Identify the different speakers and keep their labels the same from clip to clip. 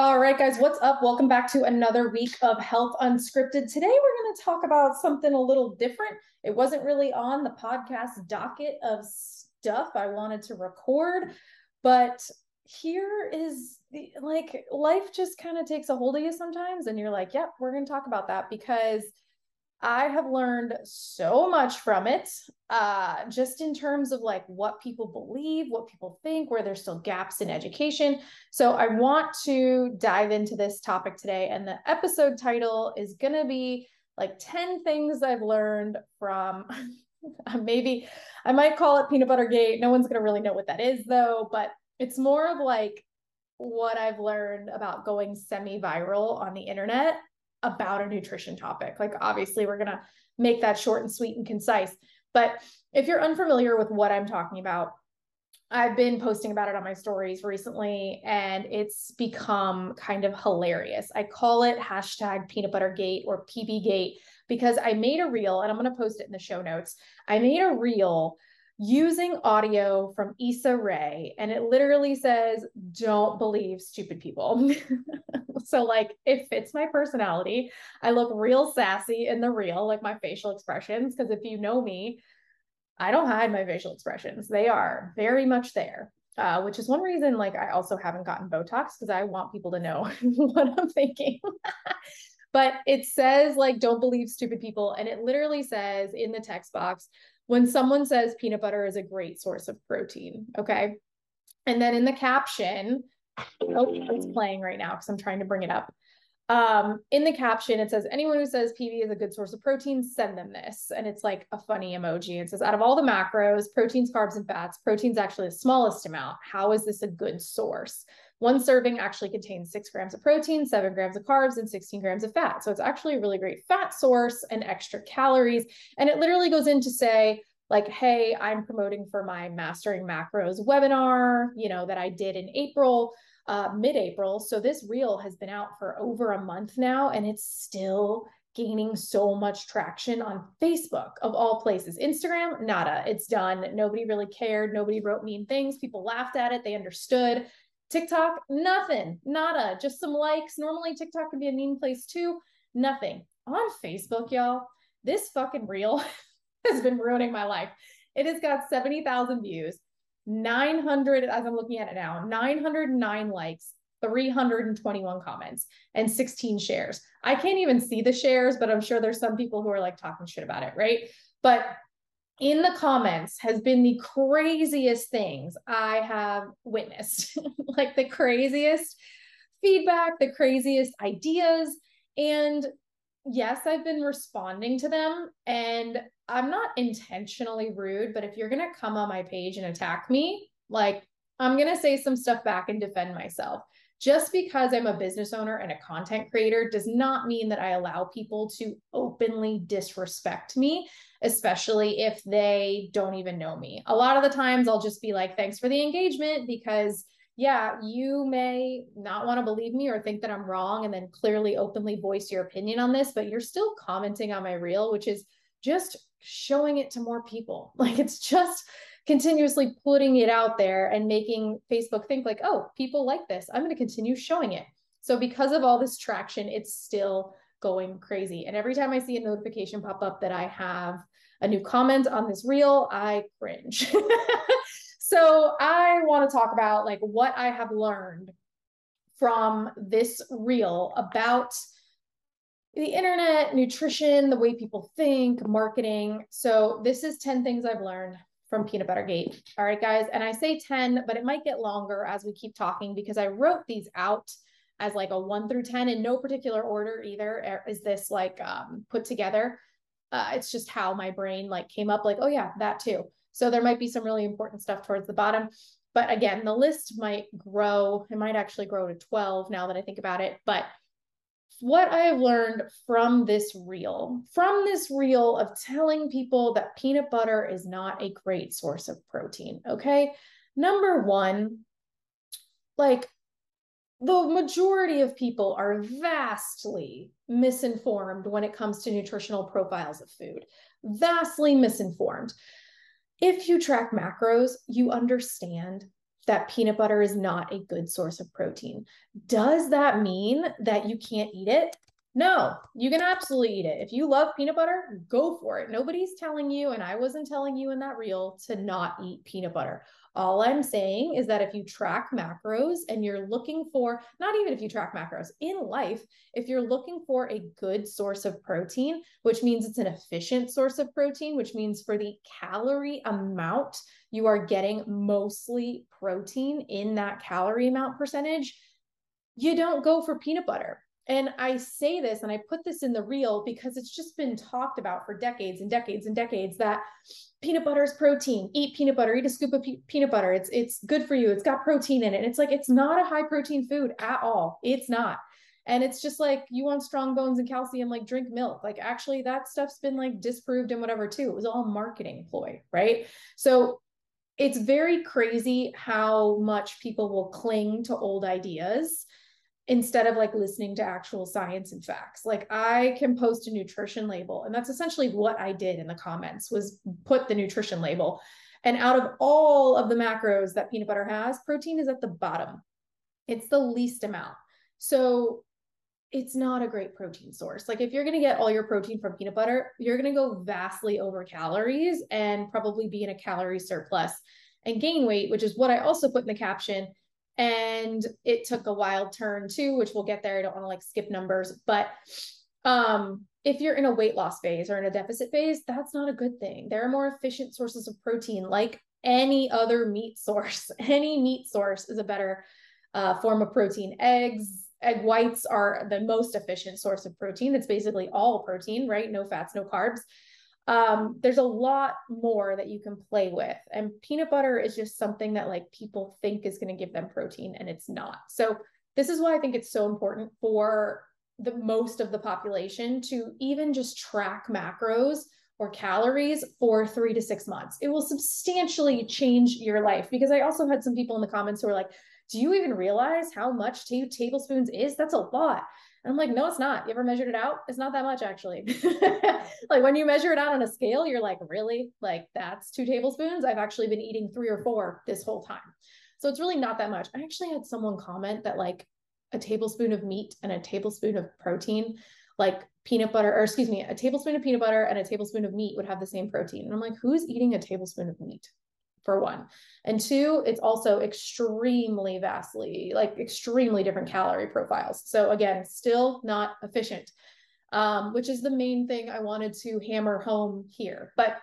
Speaker 1: All right, guys, what's up? Welcome back to another week of Health Unscripted. Today, we're going to talk about something a little different. It wasn't really on the podcast docket of stuff I wanted to record, but here is the like life just kind of takes a hold of you sometimes, and you're like, yep, we're going to talk about that because I have learned so much from it, uh, just in terms of like what people believe, what people think, where there's still gaps in education. So I want to dive into this topic today. And the episode title is going to be like 10 things I've learned from maybe I might call it peanut butter gate. No one's going to really know what that is though, but it's more of like what I've learned about going semi viral on the internet about a nutrition topic. Like, obviously, we're going to make that short and sweet and concise. But if you're unfamiliar with what I'm talking about, I've been posting about it on my stories recently and it's become kind of hilarious. I call it hashtag peanut butter gate or PB gate because I made a reel and I'm going to post it in the show notes. I made a reel using audio from Issa Rae, and it literally says, Don't believe stupid people. so, like, it fits my personality. I look real sassy in the reel, like my facial expressions, because if you know me, I don't hide my facial expressions. They are very much there. Uh, which is one reason, like, I also haven't gotten Botox because I want people to know what I'm thinking. but it says, like, don't believe stupid people. And it literally says in the text box, when someone says peanut butter is a great source of protein, okay? And then in the caption, oh, it's playing right now because I'm trying to bring it up. Um, in the caption, it says, anyone who says PB is a good source of protein, send them this. And it's like a funny emoji. It says, out of all the macros, proteins, carbs, and fats, protein's actually the smallest amount. How is this a good source? One serving actually contains six grams of protein, seven grams of carbs, and 16 grams of fat. So it's actually a really great fat source and extra calories. And it literally goes in to say, like, hey, I'm promoting for my Mastering Macros webinar, you know, that I did in April, uh, mid April. So this reel has been out for over a month now, and it's still gaining so much traction on Facebook of all places. Instagram, nada, it's done. Nobody really cared. Nobody wrote mean things. People laughed at it. They understood. TikTok, nothing, nada, just some likes. Normally, TikTok can be a mean place too. Nothing. On Facebook, y'all, this fucking reel has been ruining my life. It has got 70,000 views, 900, as I'm looking at it now, 909 likes, 321 comments, and 16 shares. I can't even see the shares, but I'm sure there's some people who are like talking shit about it, right? But in the comments has been the craziest things I have witnessed, like the craziest feedback, the craziest ideas. And yes, I've been responding to them. And I'm not intentionally rude, but if you're going to come on my page and attack me, like I'm going to say some stuff back and defend myself. Just because I'm a business owner and a content creator does not mean that I allow people to openly disrespect me, especially if they don't even know me. A lot of the times I'll just be like, thanks for the engagement because yeah, you may not want to believe me or think that I'm wrong and then clearly openly voice your opinion on this, but you're still commenting on my reel, which is just showing it to more people. Like it's just continuously putting it out there and making Facebook think like, oh, people like this. I'm going to continue showing it. So because of all this traction, it's still going crazy. And every time I see a notification pop up that I have a new comment on this reel, I cringe. so I want to talk about like what I have learned from this reel about the internet, nutrition, the way people think, marketing. So this is 10 things I've learned from Peanut Butter Gate. All right, guys. And I say 10, but it might get longer as we keep talking because I wrote these out as like a one through 10 in no particular order either. Er, is this like um, put together? Uh, it's just how my brain like came up like, oh yeah, that too. So there might be some really important stuff towards the bottom. But again, the list might grow. It might actually grow to 12 now that I think about it. But what I have learned from this reel, from this reel of telling people that peanut butter is not a great source of protein. Okay. Number one, like the majority of people are vastly misinformed when it comes to nutritional profiles of food, vastly misinformed. If you track macros, you understand that peanut butter is not a good source of protein. Does that mean that you can't eat it? No, you can absolutely eat it. If you love peanut butter, go for it. Nobody's telling you, and I wasn't telling you in that reel to not eat peanut butter. All I'm saying is that if you track macros and you're looking for, not even if you track macros in life, if you're looking for a good source of protein, which means it's an efficient source of protein, which means for the calorie amount, you are getting mostly protein in that calorie amount percentage, you don't go for peanut butter and I say this and I put this in the reel because it's just been talked about for decades and decades and decades that peanut butter is protein. Eat peanut butter, eat a scoop of pe- peanut butter. It's it's good for you. It's got protein in it. And it's like it's not a high protein food at all. It's not. And it's just like you want strong bones and calcium, like drink milk. Like actually, that stuff's been like disproved and whatever too. It was all marketing ploy, right? So it's very crazy how much people will cling to old ideas instead of like listening to actual science and facts. Like i can post a nutrition label and that's essentially what i did in the comments was put the nutrition label. And out of all of the macros that peanut butter has protein is at the bottom. It's the least amount. So it's not a great protein source. Like if you're going to get all your protein from peanut butter you're going to go vastly over calories and probably be in a calorie surplus and gain weight which is what i also put in the caption and it took a wild turn too which we'll get there. I don't want to like skip numbers but um if you're in a weight loss phase or in a deficit phase that's not a good thing. There are more efficient sources of protein like any other meat source. Any meat source is a better uh, form of protein. Eggs egg whites are the most efficient source of protein. It's basically all protein right? No fats no carbs um, there's a lot more that you can play with. And peanut butter is just something that like people think is going to give them protein and it's not. So this is why I think it's so important for the most of the population to even just track macros or calories for three to six months. It will substantially change your life because I also had some people in the comments who were like, do you even realize how much two tablespoons is? That's a lot. And I'm like, no, it's not. You ever measured it out? It's not that much actually. like when you measure it out on a scale, you're like, really? Like that's two tablespoons? I've actually been eating three or four this whole time. So it's really not that much. I actually had someone comment that like a tablespoon of meat and a tablespoon of protein, like peanut butter, or excuse me, a tablespoon of peanut butter and a tablespoon of meat would have the same protein. And I'm like, who's eating a tablespoon of meat? For one. And two, it's also extremely vastly, like extremely different calorie profiles. So again, still not efficient, um, which is the main thing I wanted to hammer home here. But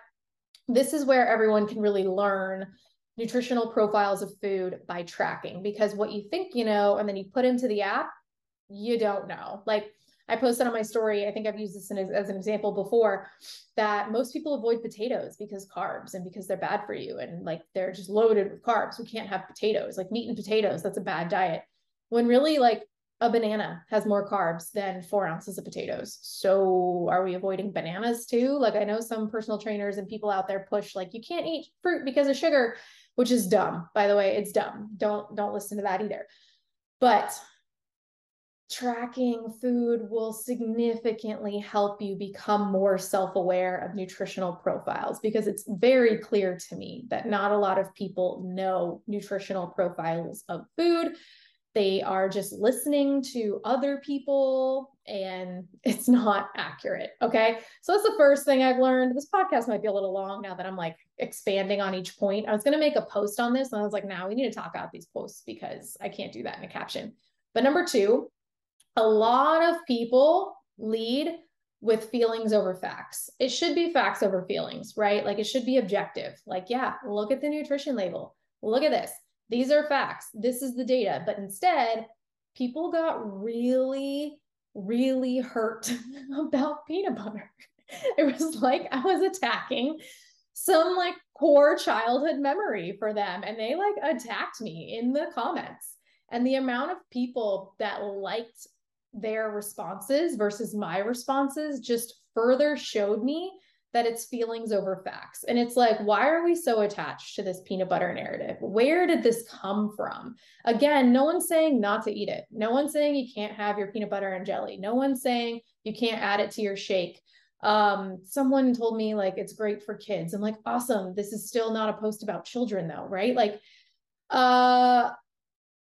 Speaker 1: this is where everyone can really learn nutritional profiles of food by tracking because what you think you know and then you put into the app, you don't know. Like I posted on my story, I think I've used this as, as an example before, that most people avoid potatoes because carbs and because they're bad for you. And like they're just loaded with carbs. We can't have potatoes, like meat and potatoes. That's a bad diet. When really, like a banana has more carbs than four ounces of potatoes. So are we avoiding bananas too? Like I know some personal trainers and people out there push like you can't eat fruit because of sugar, which is dumb. By the way, it's dumb. Don't don't listen to that either. But tracking food will significantly help you become more self aware of nutritional profiles because it's very clear to me that not a lot of people know nutritional profiles of food. They are just listening to other people and it's not accurate. Okay. So that's the first thing I've learned. This podcast might be a little long now that I'm like expanding on each point. I was going to make a post on this and I was like, now we need to talk about these posts because I can't do that in a caption. But number two, a lot of people lead with feelings over facts. It should be facts over feelings, right? Like it should be objective. Like, yeah, look at the nutrition label. Look at this. These are facts. This is the data. But instead, people got really, really hurt about peanut butter. It was like I was attacking some like core childhood memory for them. And they like attacked me in the comments. And the amount of people that liked their responses versus my responses just further showed me that it's feelings over facts. And it's like, why are we so attached to this peanut butter narrative? Where did this come from? Again, no one's saying not to eat it. No one's saying you can't have your peanut butter and jelly. No one's saying you can't add it to your shake. Um, someone told me like it's great for kids. I'm like, awesome. This is still not a post about children though, right? Like Uh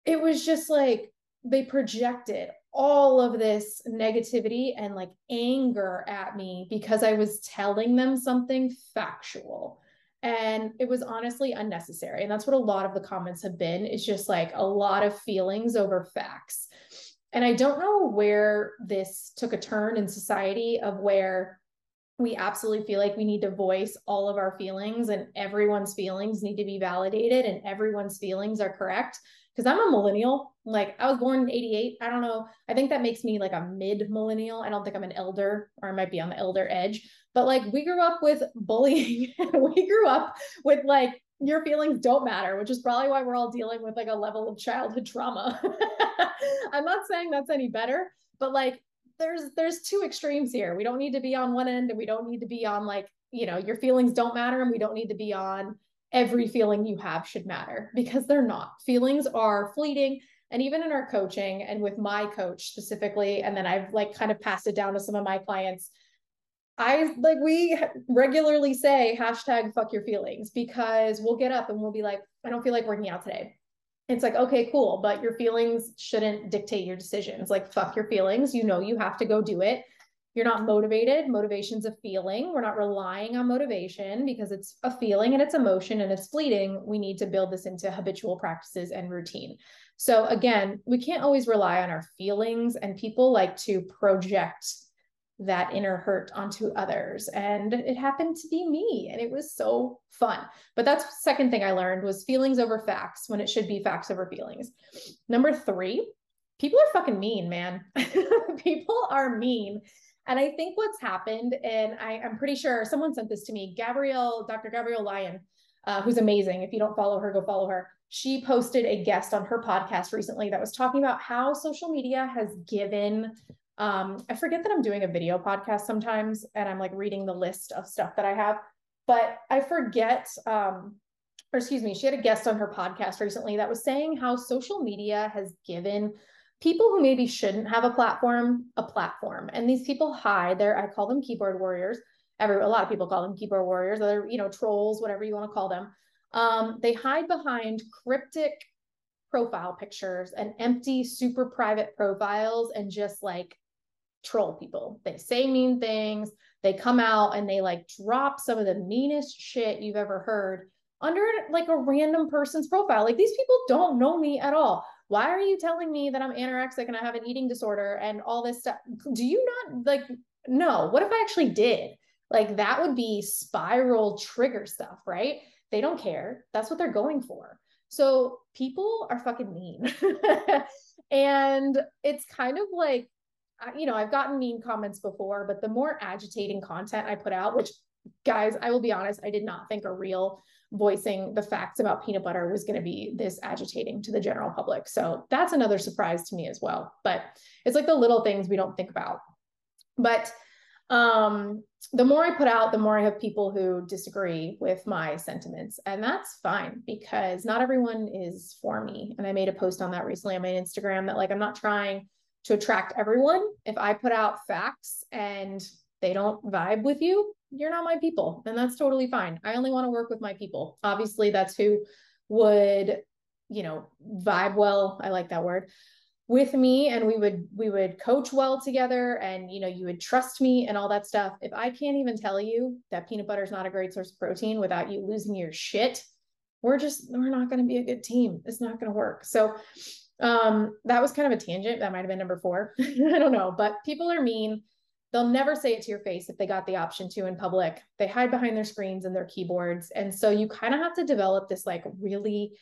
Speaker 1: it was just like they projected all of this negativity and like anger at me because I was telling them something factual. And it was honestly unnecessary. And that's what a lot of the comments have been. It's just like a lot of feelings over facts. And I don't know where this took a turn in society of where we absolutely feel like we need to voice all of our feelings and everyone's feelings need to be validated and everyone's feelings are correct because I'm a millennial. Like I was born in 88. I don't know. I think that makes me like a mid millennial. I don't think I'm an elder or I might be on the elder edge. But like we grew up with bullying. we grew up with like your feelings don't matter, which is probably why we're all dealing with like a level of childhood trauma. I'm not saying that's any better, but like there's there's two extremes here. We don't need to be on one end and we don't need to be on like, you know, your feelings don't matter and we don't need to be on every feeling you have should matter because they're not. Feelings are fleeting. And even in our coaching and with my coach specifically, and then I've like kind of passed it down to some of my clients. I like we regularly say hashtag fuck your feelings because we'll get up and we'll be like, I don't feel like working out today. It's like, okay, cool, but your feelings shouldn't dictate your decisions. Like, fuck your feelings. You know, you have to go do it you're not motivated. Motivation's a feeling. We're not relying on motivation because it's a feeling and it's emotion and it's fleeting. We need to build this into habitual practices and routine. So, again, we can't always rely on our feelings, and people like to project that inner hurt onto others and it happened to be me and it was so fun but that's second thing i learned was feelings over facts when it should be facts over feelings number 3 people are fucking mean man people are mean and I think what's happened, and I, am pretty sure someone sent this to me, Gabrielle, Dr. Gabrielle Lyon, uh, who's amazing. If you don't follow her, go follow her. She posted a guest on her podcast recently that was talking about how social media has given. Um, I forget that I'm doing a video podcast sometimes, and I'm like reading the list of stuff that I have, but I forget. Um, or excuse me, she had a guest on her podcast recently that was saying how social media has given people who maybe shouldn't have a platform a platform. And these people hide there i call them keyboard warriors. Every a lot of people call them keyboard warriors other you know trolls whatever you want to call them. Um, they hide behind cryptic profile pictures and empty super private profiles and just like troll people. They say mean things. They come out and they like drop some of the meanest shit you've ever heard under like a random person's profile. Like these people don't know me at all why are you telling me that I'm anorexic and I have an eating disorder and all this stuff? Do you not like, no, what if I actually did? Like that would be spiral trigger stuff, right? They don't care. That's what they're going for. So people are fucking mean. and it's kind of like, you know, I've gotten mean comments before, but the more agitating content I put out, which guys, I will be honest, I did not think are real voicing the facts about peanut butter was going to be this agitating to the general public. So that's another surprise to me as well. But it's like the little things we don't think about. But um, the more I put out, the more I have people who disagree with my sentiments. And that's fine because not everyone is for me. And I made a post on that recently on my Instagram that, like, I'm not trying to attract everyone. If I put out facts and they don't vibe with you, you're not my people and that's totally fine. I only want to work with my people. Obviously that's who would you know vibe well i like that word with me and we would we would coach well together and you know you would trust me and all that stuff. If i can't even tell you that peanut butter is not a great source of protein without you losing your shit we're just we're not going to be a good team. It's not going to work. So um that was kind of a tangent that might have been number four. I don't know but people are mean they'll never say it to your face if they got the option to in public. They hide behind their screens and their keyboards. And so you kind of have to develop this like really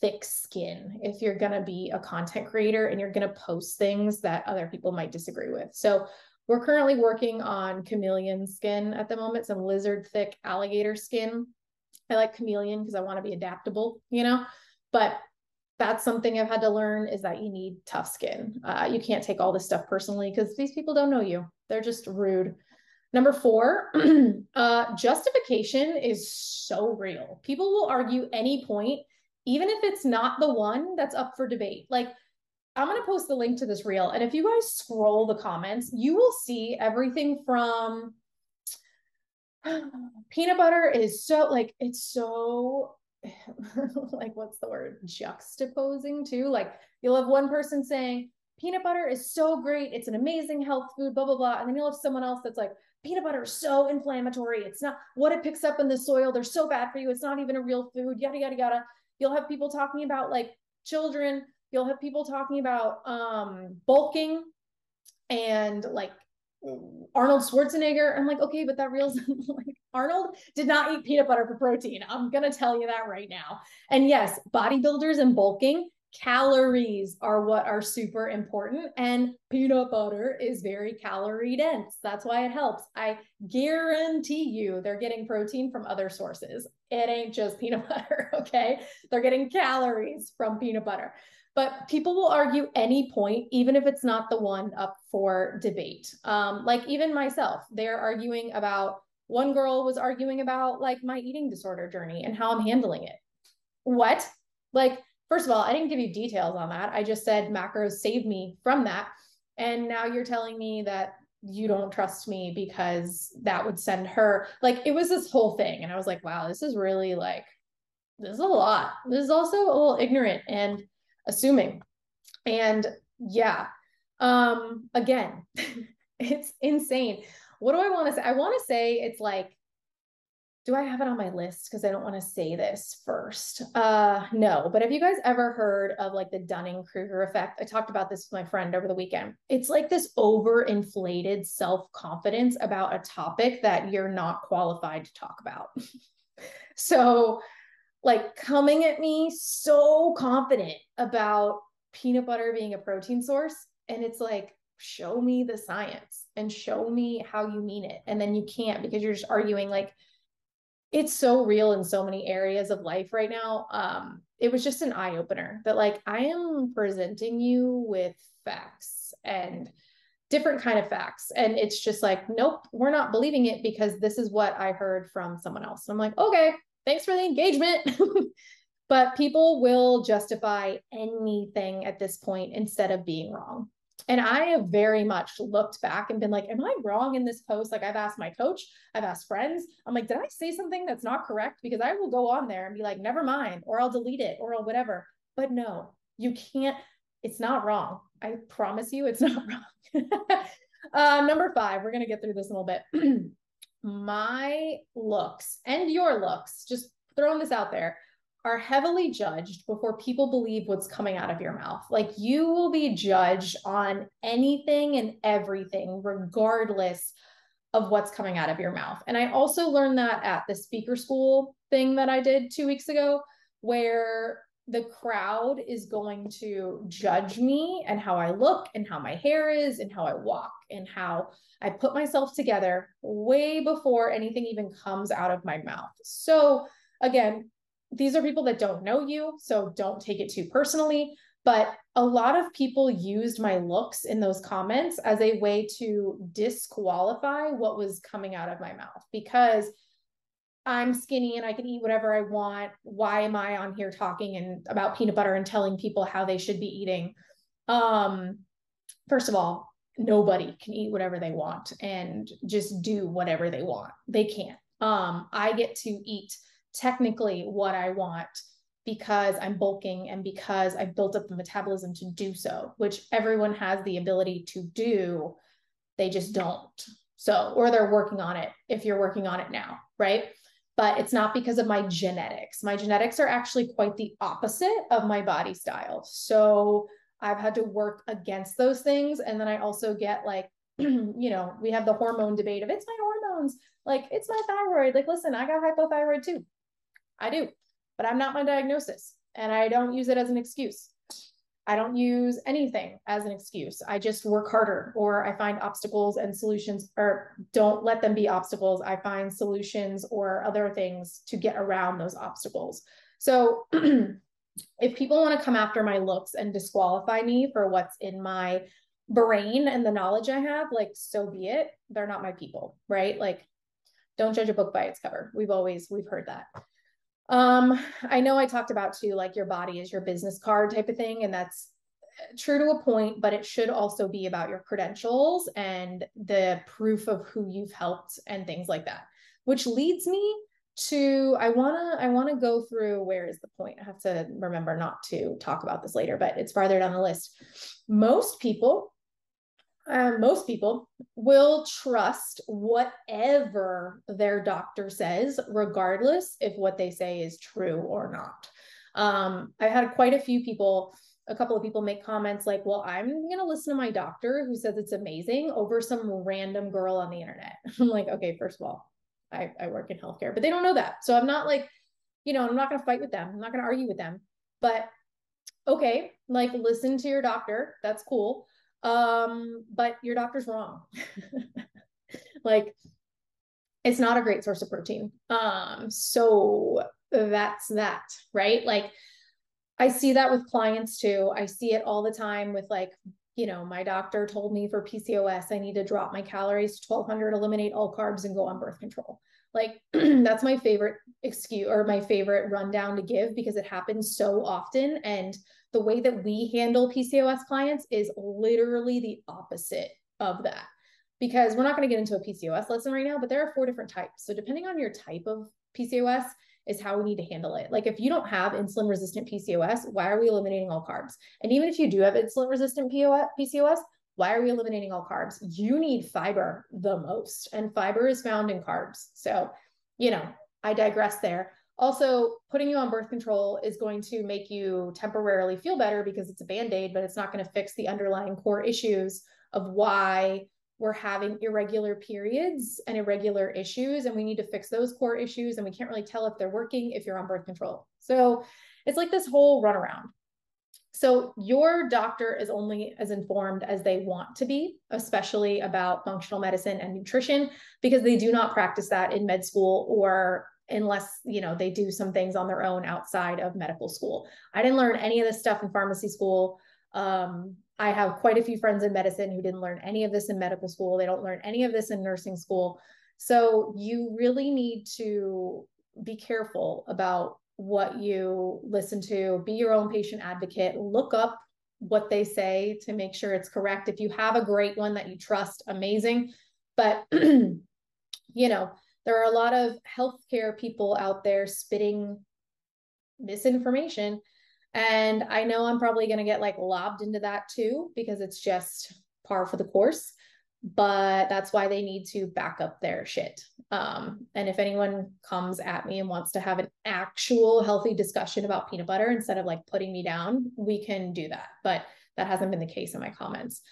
Speaker 1: thick skin if you're going to be a content creator and you're going to post things that other people might disagree with. So we're currently working on chameleon skin at the moment, some lizard thick alligator skin. I like chameleon because I want to be adaptable, you know, but that's something I've had to learn is that you need tough skin. Uh, you can't take all this stuff personally because these people don't know you. They're just rude. Number four, uh, justification is so real. People will argue any point, even if it's not the one that's up for debate. Like, I'm going to post the link to this reel. And if you guys scroll the comments, you will see everything from peanut butter is so, like, it's so like what's the word juxtaposing to like you'll have one person saying peanut butter is so great it's an amazing health food blah blah blah and then you'll have someone else that's like peanut butter is so inflammatory it's not what it picks up in the soil they're so bad for you it's not even a real food yada yada yada you'll have people talking about like children you'll have people talking about um bulking and like Arnold Schwarzenegger. I'm like, okay, but that real like Arnold did not eat peanut butter for protein. I'm gonna tell you that right now. And yes, bodybuilders and bulking, calories are what are super important. And peanut butter is very calorie dense. That's why it helps. I guarantee you they're getting protein from other sources. It ain't just peanut butter, okay? They're getting calories from peanut butter. But people will argue any point, even if it's not the one up for debate. Um, like even myself, they're arguing about one girl was arguing about like my eating disorder journey and how I'm handling it. What? Like, first of all, I didn't give you details on that. I just said macros saved me from that. And now you're telling me that you don't trust me because that would send her like it was this whole thing. And I was like, wow, this is really like this is a lot. This is also a little ignorant and assuming. And yeah, um, again, it's insane. What do I want to say? I want to say it's like, do I have it on my list? Because I don't want to say this first. Uh no, but have you guys ever heard of like the Dunning-Kruger effect? I talked about this with my friend over the weekend. It's like this overinflated self-confidence about a topic that you're not qualified to talk about. so like coming at me so confident about peanut butter being a protein source. And it's like, show me the science and show me how you mean it. And then you can't because you're just arguing like, it's so real in so many areas of life right now. Um, it was just an eye opener that like I am presenting you with facts and different kind of facts and it's just like nope we're not believing it because this is what i heard from someone else i'm like okay thanks for the engagement. but people will justify anything at this point instead of being wrong. And I have very much looked back and been like, am I wrong in this post? Like, I've asked my coach, I've asked friends. I'm like, did I say something that's not correct? Because I will go on there and be like, never mind, or I'll delete it, or I'll whatever. But no, you can't, it's not wrong. I promise you, it's not wrong. uh, number five, we're going to get through this a little bit. my looks and your looks, just throwing this out there, are heavily judged before people believe what's coming out of your mouth. Like you will be judged on anything and everything, regardless of what's coming out of your mouth. And I also learned that at the speaker school thing that I did two weeks ago, where the crowd is going to judge me and how I look and how my hair is and how I walk and how I put myself together way before anything even comes out of my mouth. So, again, these are people that don't know you, so don't take it too personally. But a lot of people used my looks in those comments as a way to disqualify what was coming out of my mouth because I'm skinny and I can eat whatever I want. Why am I on here talking and about peanut butter and telling people how they should be eating? Um, first of all, nobody can eat whatever they want and just do whatever they want. They can't. Um, I get to eat technically what I want because I'm bulking and because I've built up the metabolism to do so, which everyone has the ability to do. They just don't. So, or they're working on it if you're working on it now, right? but it's not because of my genetics. My genetics are actually quite the opposite of my body style. So I've had to work against those things. And then I also get like, you know, we have the hormone debate of it's my hormones, like it's my thyroid. Like, listen, I got hypothyroid too. I do, but I'm not my diagnosis and I don't use it as an excuse. I don't use anything as an excuse. I just work harder or I find obstacles and solutions or don't let them be obstacles. I find solutions or other things to get around those obstacles. So if people want to come after my looks and disqualify me for what's in my brain and the knowledge I have, like so be it. They're not my people, right? Like don't judge a book by its cover. We've always we've heard that. Um, I know I talked about too, like your body is your business card type of thing, and that's true to a point, but it should also be about your credentials and the proof of who you've helped and things like that. Which leads me to I want to I want to go through where is the point? I have to remember not to talk about this later, but it's farther down the list. Most people uh, most people will trust whatever their doctor says, regardless if what they say is true or not. Um, I had quite a few people, a couple of people make comments like, well, I'm going to listen to my doctor who says it's amazing over some random girl on the internet. I'm like, okay, first of all, I, I work in healthcare, but they don't know that. So I'm not like, you know, I'm not going to fight with them. I'm not going to argue with them. But okay, like listen to your doctor. That's cool. Um, but your doctor's wrong. like it's not a great source of protein. Um, so that's that, right? Like I see that with clients too. I see it all the time with like, you know, my doctor told me for PCOS, I need to drop my calories to 1200, eliminate all carbs, and go on birth control. Like, that's my favorite excuse or my favorite rundown to give because it happens so often. And the way that we handle PCOS clients is literally the opposite of that because we're not going to get into a PCOS lesson right now, but there are four different types. So, depending on your type of PCOS, is how we need to handle it. Like if you don't have insulin resistant PCOS, why are we eliminating all carbs? And even if you do have insulin resistant PCOS, why are we eliminating all carbs? You need fiber the most, and fiber is found in carbs. So, you know, I digress there. Also, putting you on birth control is going to make you temporarily feel better because it's a band aid, but it's not going to fix the underlying core issues of why we're having irregular periods and irregular issues and we need to fix those core issues and we can't really tell if they're working if you're on birth control. So it's like this whole runaround. So your doctor is only as informed as they want to be especially about functional medicine and nutrition because they do not practice that in med school or unless you know they do some things on their own outside of medical school i didn't learn any of this stuff in pharmacy school um, I have quite a few friends in medicine who didn't learn any of this in medical school. They don't learn any of this in nursing school. So you really need to be careful about what you listen to, be your own patient advocate, look up what they say to make sure it's correct. If you have a great one that you trust, amazing. But, you know, there are a lot of healthcare people out there spitting misinformation and I know I'm probably going to get like lobbed into that too, because it's just par for the course. But that's why they need to back up their shit. Um, and if anyone comes at me and wants to have an actual healthy discussion about peanut butter instead of like putting me down, we can do that. But that hasn't been the case in my comments.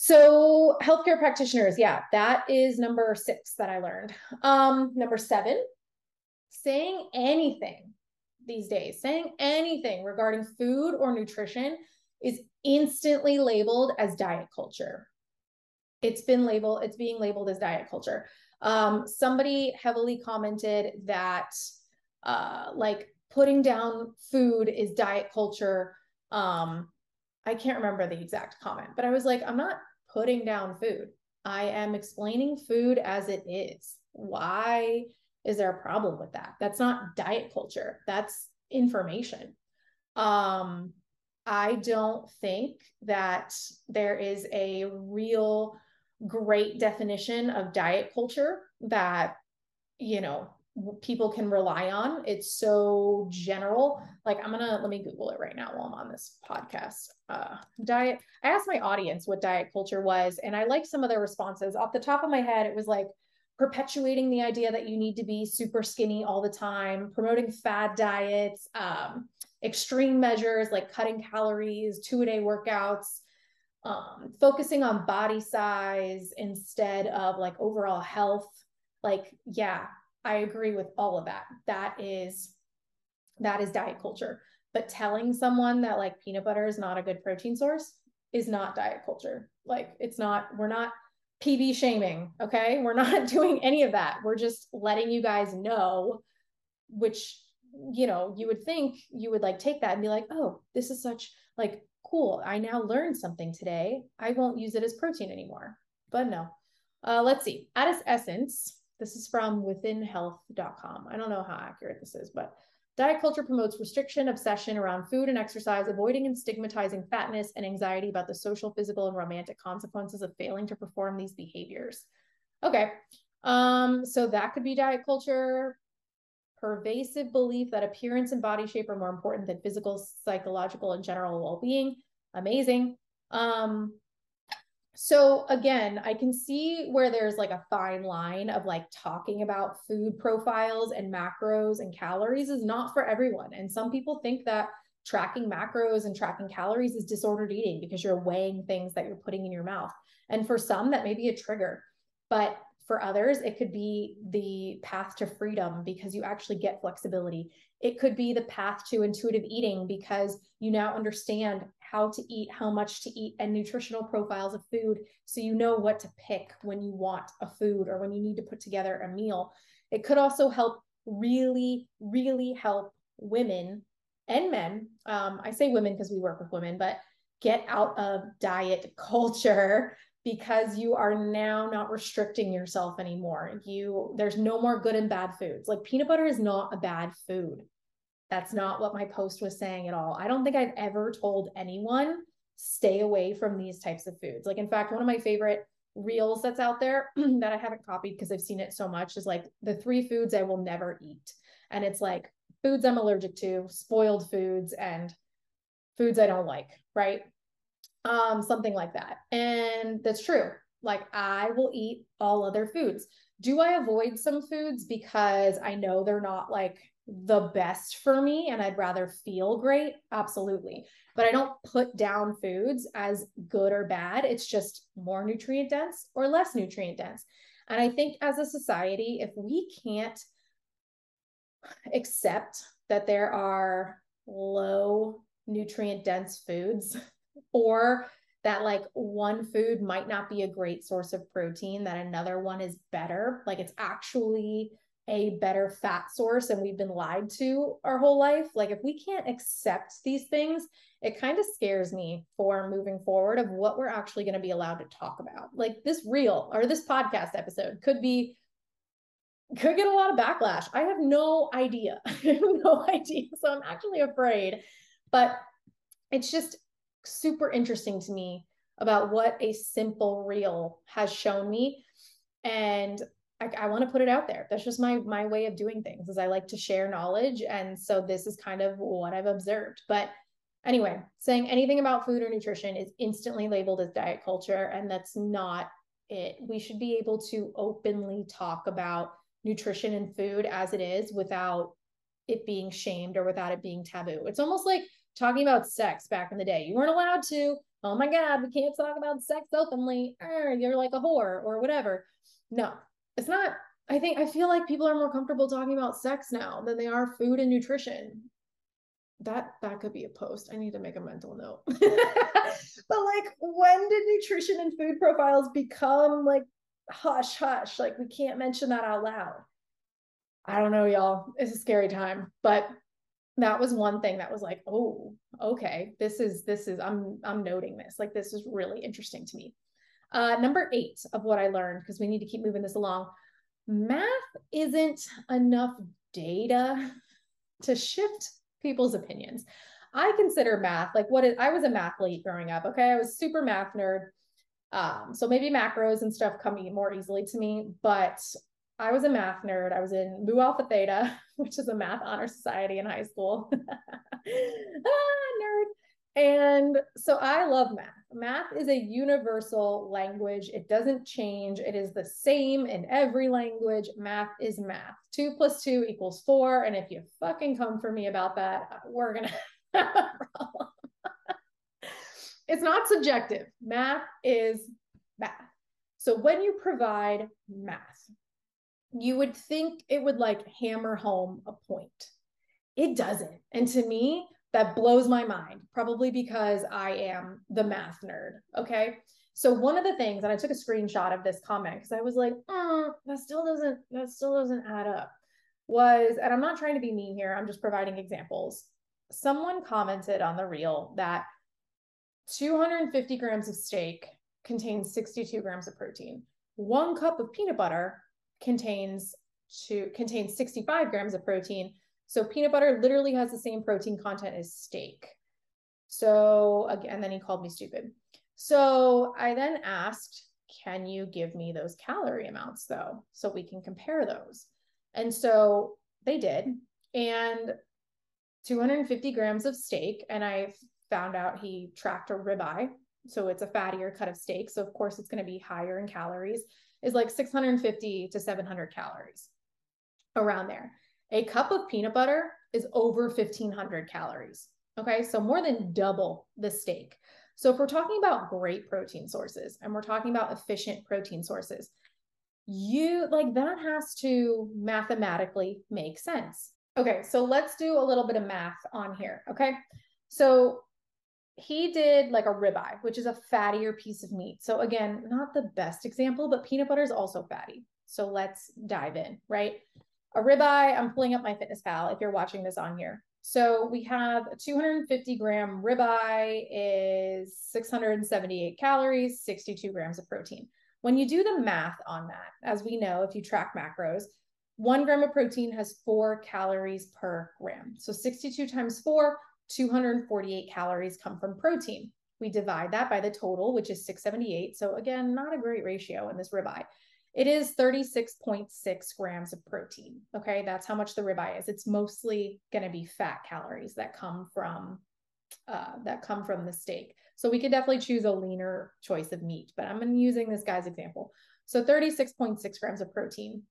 Speaker 1: So, healthcare practitioners, yeah, that is number six that I learned. Um, number seven, saying anything these days. Saying anything regarding food or nutrition is instantly labeled as diet culture. It's been labeled, it's being labeled as diet culture. Um, somebody heavily commented that uh, like putting down food is diet culture. Um, I can't remember the exact comment, but I was like, I'm not putting down food. I am explaining food as it is. Why is there a problem with that? That's not diet culture. That's information. Um, I don't think that there is a real great definition of diet culture that, you know, people can rely on. It's so general. Like I'm gonna let me Google it right now while I'm on this podcast. Uh, diet. I asked my audience what diet culture was, and I like some of their responses. Off the top of my head, it was like perpetuating the idea that you need to be super skinny all the time, promoting fad diets, um, extreme measures like cutting calories, two a day workouts, um, focusing on body size instead of like overall health. Like, yeah, I agree with all of that. That is that is diet culture. But telling someone that like peanut butter is not a good protein source is not diet culture. Like it's not, we're not PB shaming. Okay. We're not doing any of that. We're just letting you guys know, which, you know, you would think you would like take that and be like, oh, this is such like cool. I now learned something today. I won't use it as protein anymore. But no. Uh, let's see. Its essence, this is from withinhealth.com. I don't know how accurate this is, but Diet culture promotes restriction, obsession around food and exercise, avoiding and stigmatizing fatness, and anxiety about the social, physical, and romantic consequences of failing to perform these behaviors. Okay. Um, so that could be diet culture. pervasive belief that appearance and body shape are more important than physical, psychological, and general well being. Amazing. Um, so again, I can see where there's like a fine line of like talking about food profiles and macros and calories is not for everyone. And some people think that tracking macros and tracking calories is disordered eating because you're weighing things that you're putting in your mouth. And for some, that may be a trigger. But for others, it could be the path to freedom because you actually get flexibility. It could be the path to intuitive eating because you now understand how to eat, how much to eat, and nutritional profiles of food. So you know what to pick when you want a food or when you need to put together a meal. It could also help really, really help women and men. Um, I say women because we work with women, but get out of diet culture because you are now not restricting yourself anymore. You there's no more good and bad foods. Like peanut butter is not a bad food. That's not what my post was saying at all. I don't think I've ever told anyone stay away from these types of foods. Like in fact, one of my favorite reels that's out there that I haven't copied because I've seen it so much is like the three foods I will never eat. And it's like foods I'm allergic to, spoiled foods and foods I don't like, right? um, something like that. And that's true. Like I will eat all other foods. Do I avoid some foods because I know they're not like the best for me and I'd rather feel great? Absolutely. But I don't put down foods as good or bad. It's just more nutrient dense or less nutrient dense. And I think as a society, if we can't accept that there are low nutrient dense foods or that like one food might not be a great source of protein, that another one is better. Like it's actually a better fat source and we've been lied to our whole life. Like if we can't accept these things, it kind of scares me for moving forward of what we're actually going to be allowed to talk about. Like this reel or this podcast episode could be could get a lot of backlash. I have no idea. No idea. So I'm actually afraid. But it's just super interesting to me about what a simple reel has shown me and I, I want to put it out there that's just my my way of doing things is i like to share knowledge and so this is kind of what i've observed but anyway saying anything about food or nutrition is instantly labeled as diet culture and that's not it we should be able to openly talk about nutrition and food as it is without it being shamed or without it being taboo it's almost like talking about sex back in the day. You weren't allowed to. Oh my God, we can't talk about sex openly. Er, you're like a whore or whatever. No, it's not. I think I feel like people are more comfortable talking about sex now than they are food and nutrition. That that could be a post. I need to make a mental note. but like when did nutrition and food profiles become like hush hush? Like we can't mention that out loud. I don't know, y'all. It's a scary time, but that was one thing that was like oh okay this is this is i'm i'm noting this like this is really interesting to me uh number eight of what i learned because we need to keep moving this along math isn't enough data to shift people's opinions i consider math like what i was a mathlete growing up okay i was super math nerd um so maybe macros and stuff come more easily to me but I was a math nerd. I was in Mu Alpha Theta, which is a math honor society in high school. ah, nerd. And so I love math. Math is a universal language. It doesn't change. It is the same in every language. Math is math. Two plus two equals four. And if you fucking come for me about that, we're going to have a problem. it's not subjective. Math is math. So when you provide math, you would think it would like hammer home a point. It doesn't. And to me, that blows my mind, probably because I am the math nerd. Okay. So one of the things, and I took a screenshot of this comment because I was like, oh, that still doesn't, that still doesn't add up. Was, and I'm not trying to be mean here, I'm just providing examples. Someone commented on the reel that 250 grams of steak contains 62 grams of protein. One cup of peanut butter contains to contains 65 grams of protein. So peanut butter literally has the same protein content as steak. So again, then he called me stupid. So I then asked, can you give me those calorie amounts though, so we can compare those? And so they did. And 250 grams of steak. And I found out he tracked a ribeye. So it's a fattier cut of steak. So, of course, it's going to be higher in calories, is like 650 to 700 calories around there. A cup of peanut butter is over 1500 calories. Okay. So, more than double the steak. So, if we're talking about great protein sources and we're talking about efficient protein sources, you like that has to mathematically make sense. Okay, so let's do a little bit of math on here. Okay, so he did like a ribeye, which is a fattier piece of meat. So again, not the best example, but peanut butter is also fatty. So let's dive in, right? A ribeye, I'm pulling up MyFitnessPal if you're watching this on here. So we have a 250 gram ribeye is 678 calories, 62 grams of protein. When you do the math on that, as we know, if you track macros, one gram of protein has four calories per gram. So 62 times four, 248 calories come from protein. We divide that by the total, which is 678. So again, not a great ratio in this ribeye. It is 36.6 grams of protein. Okay, that's how much the ribeye is. It's mostly going to be fat calories that come from uh, that come from the steak. So we could definitely choose a leaner choice of meat, but I'm using this guy's example. So 36.6 grams of protein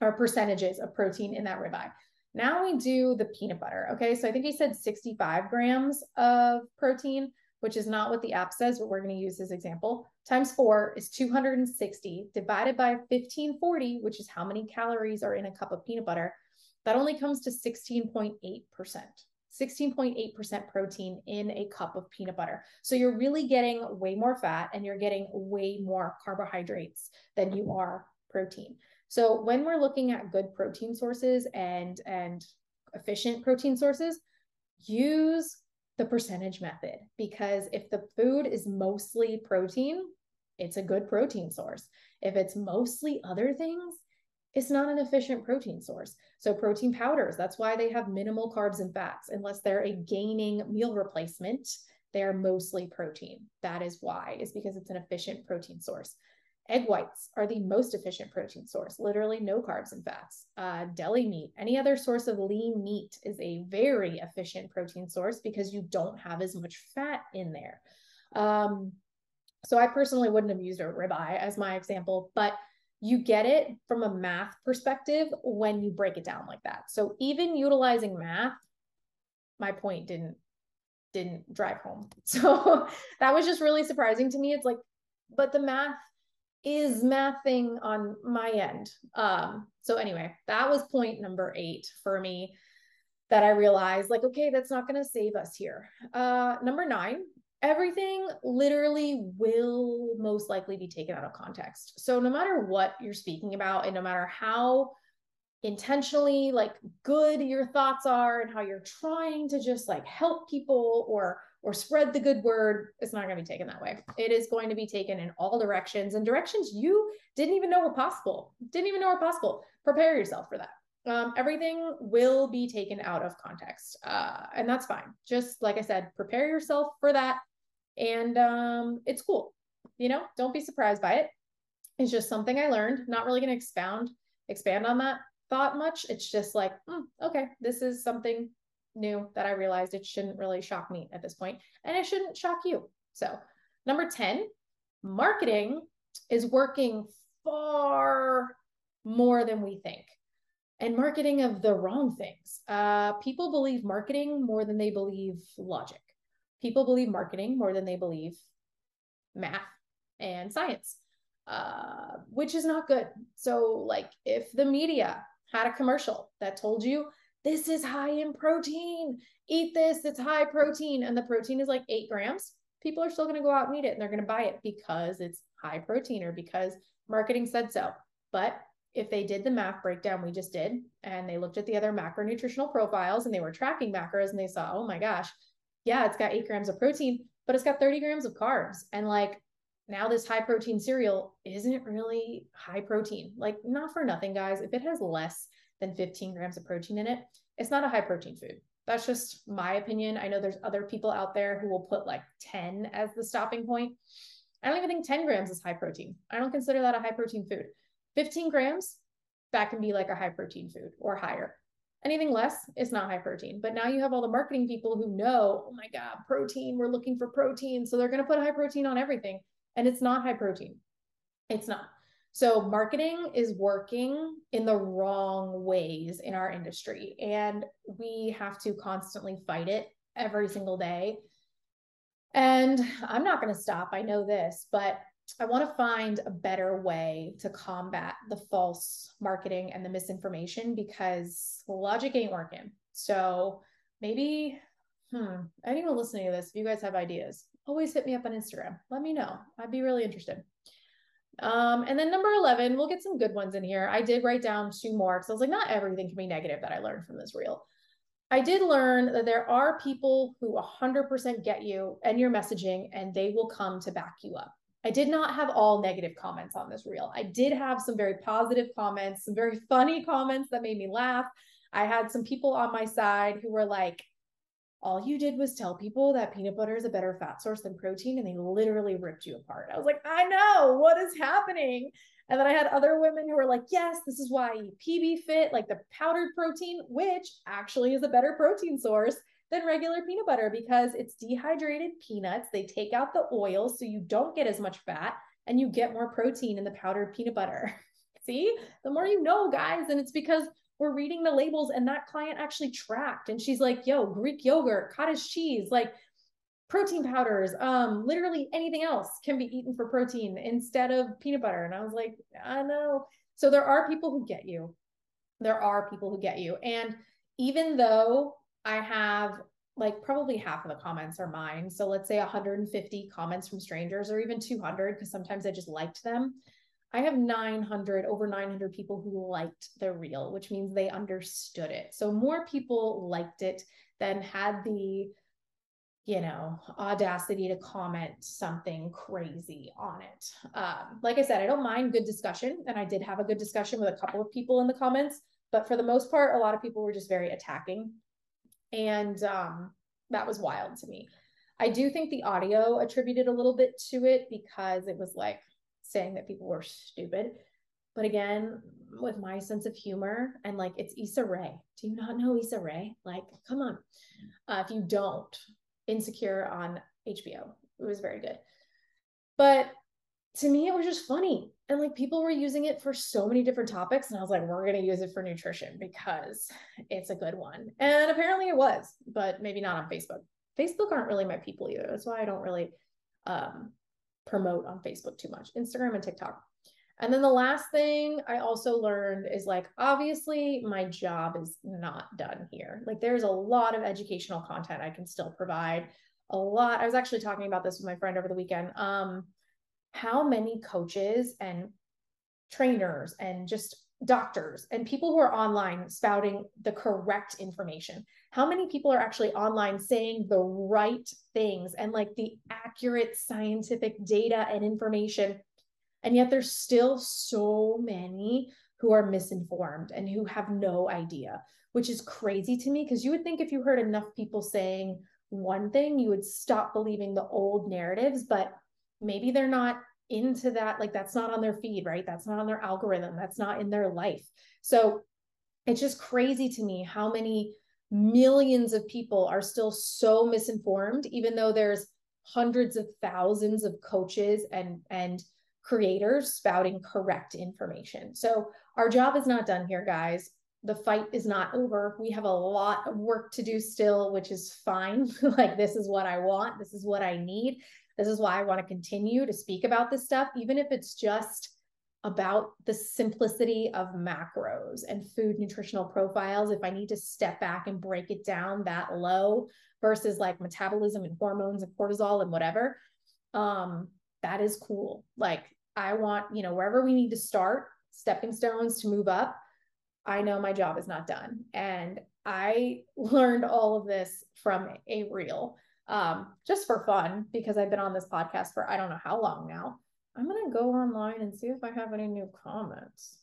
Speaker 1: or percentages of protein in that ribeye. Now we do the peanut butter. Okay. So I think he said 65 grams of protein, which is not what the app says, but we're going to use this example. Times four is 260 divided by 1540, which is how many calories are in a cup of peanut butter. That only comes to 16.8%. 16.8% protein in a cup of peanut butter. So you're really getting way more fat and you're getting way more carbohydrates than you are protein. So when we're looking at good protein sources and and efficient protein sources, use the percentage method because if the food is mostly protein, it's a good protein source. If it's mostly other things, it's not an efficient protein source. So, protein powders, that's why they have minimal carbs and fats, unless they're a gaining meal replacement. They are mostly protein. That is why, is because it's an efficient protein source. Egg whites are the most efficient protein source, literally no carbs and fats. Uh, deli meat, any other source of lean meat is a very efficient protein source because you don't have as much fat in there. Um, so I personally wouldn't have used a ribeye as my example, but you get it from a math perspective when you break it down like that. So even utilizing math, my point didn't didn't drive home. So that was just really surprising to me. It's like, but the math is mathing on my end. Um, so anyway, that was point number eight for me that I realized like, okay, that's not going to save us here. Uh, number nine, everything literally will most likely be taken out of context. So no matter what you're speaking about and no matter how intentionally like good your thoughts are and how you're trying to just like help people or or spread the good word it's not going to be taken that way. It is going to be taken in all directions and directions you didn't even know were possible didn't even know were possible. Prepare yourself for that. Um, everything will be taken out of context uh, and that's fine. Just like i said prepare yourself for that and um, it's cool. You know don't be surprised by it. It's just something i learned. Not really going to expound expand on that thought much. It's just like, mm, okay, this is something new that I realized it shouldn't really shock me at this point, and it shouldn't shock you. So, number 10, marketing is working far more than we think. And marketing of the wrong things. Uh, people believe marketing more than they believe logic. People believe marketing more than they believe math and science, uh, which is not good. So, like, if the media had a commercial that told you this is high in protein. Eat this, it's high protein. And the protein is like eight grams. People are still going to go out and eat it and they're going to buy it because it's high protein or because marketing said so. But if they did the math breakdown we just did and they looked at the other macronutritional profiles and they were tracking macros and they saw, oh my gosh, yeah, it's got eight grams of protein, but it's got 30 grams of carbs. And like now this high protein cereal isn't really high protein. Like, not for nothing, guys. If it has less than 15 grams of protein in it, it's not a high protein food. That's just my opinion. I know there's other people out there who will put like 10 as the stopping point. I don't even think 10 grams is high protein. I don't consider that a high protein food. 15 grams, that can be like a high protein food or higher. Anything less is not high protein. But now you have all the marketing people who know, oh my God, protein, we're looking for protein. So they're going to put high protein on everything. And it's not high protein. It's not. So marketing is working in the wrong ways in our industry. And we have to constantly fight it every single day. And I'm not going to stop. I know this, but I want to find a better way to combat the false marketing and the misinformation because logic ain't working. So maybe, hmm, anyone listening to this, if you guys have ideas, always hit me up on Instagram. Let me know. I'd be really interested. Um, and then number 11, we'll get some good ones in here. I did write down two more because I was like, not everything can be negative that I learned from this reel. I did learn that there are people who 100% get you and your messaging, and they will come to back you up. I did not have all negative comments on this reel. I did have some very positive comments, some very funny comments that made me laugh. I had some people on my side who were like, all you did was tell people that peanut butter is a better fat source than protein, and they literally ripped you apart. I was like, I know what is happening. And then I had other women who were like, yes, this is why I eat PB Fit, like the powdered protein, which actually is a better protein source than regular peanut butter because it's dehydrated peanuts. They take out the oil so you don't get as much fat and you get more protein in the powdered peanut butter. See, the more you know, guys. And it's because we're reading the labels and that client actually tracked and she's like, yo, Greek yogurt, cottage cheese, like protein powders, um, literally anything else can be eaten for protein instead of peanut butter. And I was like, I know. So there are people who get you. There are people who get you. And even though I have like probably half of the comments are mine. So let's say 150 comments from strangers or even 200 because sometimes I just liked them. I have 900, over 900 people who liked the reel, which means they understood it. So more people liked it than had the, you know, audacity to comment something crazy on it. Um, like I said, I don't mind good discussion. And I did have a good discussion with a couple of people in the comments. But for the most part, a lot of people were just very attacking and um, that was wild to me. I do think the audio attributed a little bit to it because it was like saying that people were stupid. But again, with my sense of humor and like it's Issa Rae. Do you not know Issa Rae? Like, come on. Uh, if you don't, Insecure on HBO. It was very good. But to me, it was just funny. And like people were using it for so many different topics. And I was like, we're going to use it for nutrition because it's a good one. And apparently it was, but maybe not on Facebook. Facebook aren't really my people either. That's why I don't really um, promote on Facebook too much, Instagram and TikTok. And then the last thing I also learned is like, obviously, my job is not done here. Like, there's a lot of educational content I can still provide. A lot. I was actually talking about this with my friend over the weekend. Um, how many coaches and trainers and just doctors and people who are online spouting the correct information how many people are actually online saying the right things and like the accurate scientific data and information and yet there's still so many who are misinformed and who have no idea which is crazy to me because you would think if you heard enough people saying one thing you would stop believing the old narratives but maybe they're not into that like that's not on their feed right? That's not on their algorithm. That's not in their life. So it's just crazy to me how many millions of people are still so misinformed even though there's hundreds of thousands of coaches and and creators spouting correct information. So our job is not done here guys. The fight is not over. We have a lot of work to do still which is fine. Like this is what i want. This is what i need. This is why I want to continue to speak about this stuff, even if it's just about the simplicity of macros and food nutritional profiles. If I need to step back and break it down that low versus like metabolism and hormones and cortisol and whatever, um, that is cool. Like, I want, you know, wherever we need to start, stepping stones to move up. I know my job is not done. And I learned all of this from a reel um, just for fun because I've been on this podcast for I don't know how long now. I'm gonna go online and see if I have any new comments.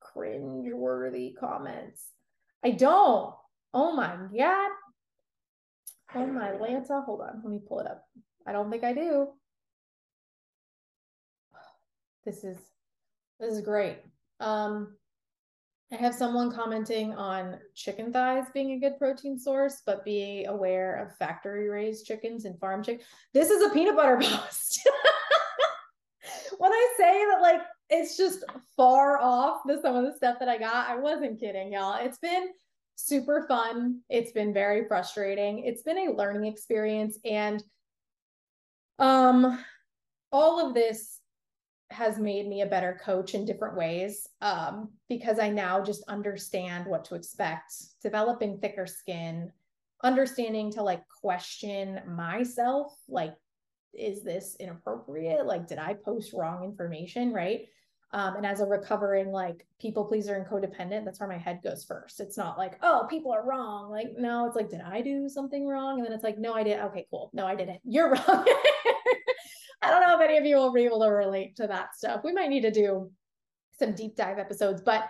Speaker 1: Cringe-worthy comments. I don't. Oh my god. Oh my Lanta. Hold on. Let me pull it up. I don't think I do. This is this is great. Um I have someone commenting on chicken thighs being a good protein source, but be aware of factory raised chickens and farm chicken. This is a peanut butter post. when I say that, like, it's just far off the some of the stuff that I got, I wasn't kidding, y'all. It's been super fun. It's been very frustrating. It's been a learning experience. And um, all of this has made me a better coach in different ways um, because I now just understand what to expect, developing thicker skin, understanding to like question myself like, is this inappropriate? Like, did I post wrong information? Right. Um, and as a recovering like people pleaser and codependent, that's where my head goes first. It's not like, oh, people are wrong. Like, no, it's like, did I do something wrong? And then it's like, no, I did. Okay, cool. No, I didn't. You're wrong. I don't know if any of you will be able to relate to that stuff. We might need to do some deep dive episodes, but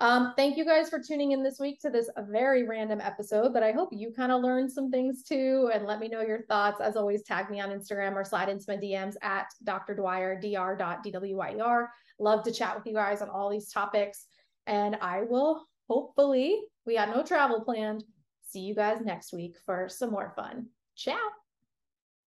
Speaker 1: um, thank you guys for tuning in this week to this very random episode, but I hope you kind of learned some things too. And let me know your thoughts. As always, tag me on Instagram or slide into my DMs at Dr. Dwyer, dr.dwyer. Love to chat with you guys on all these topics. And I will hopefully, we got no travel planned. See you guys next week for some more fun. Ciao.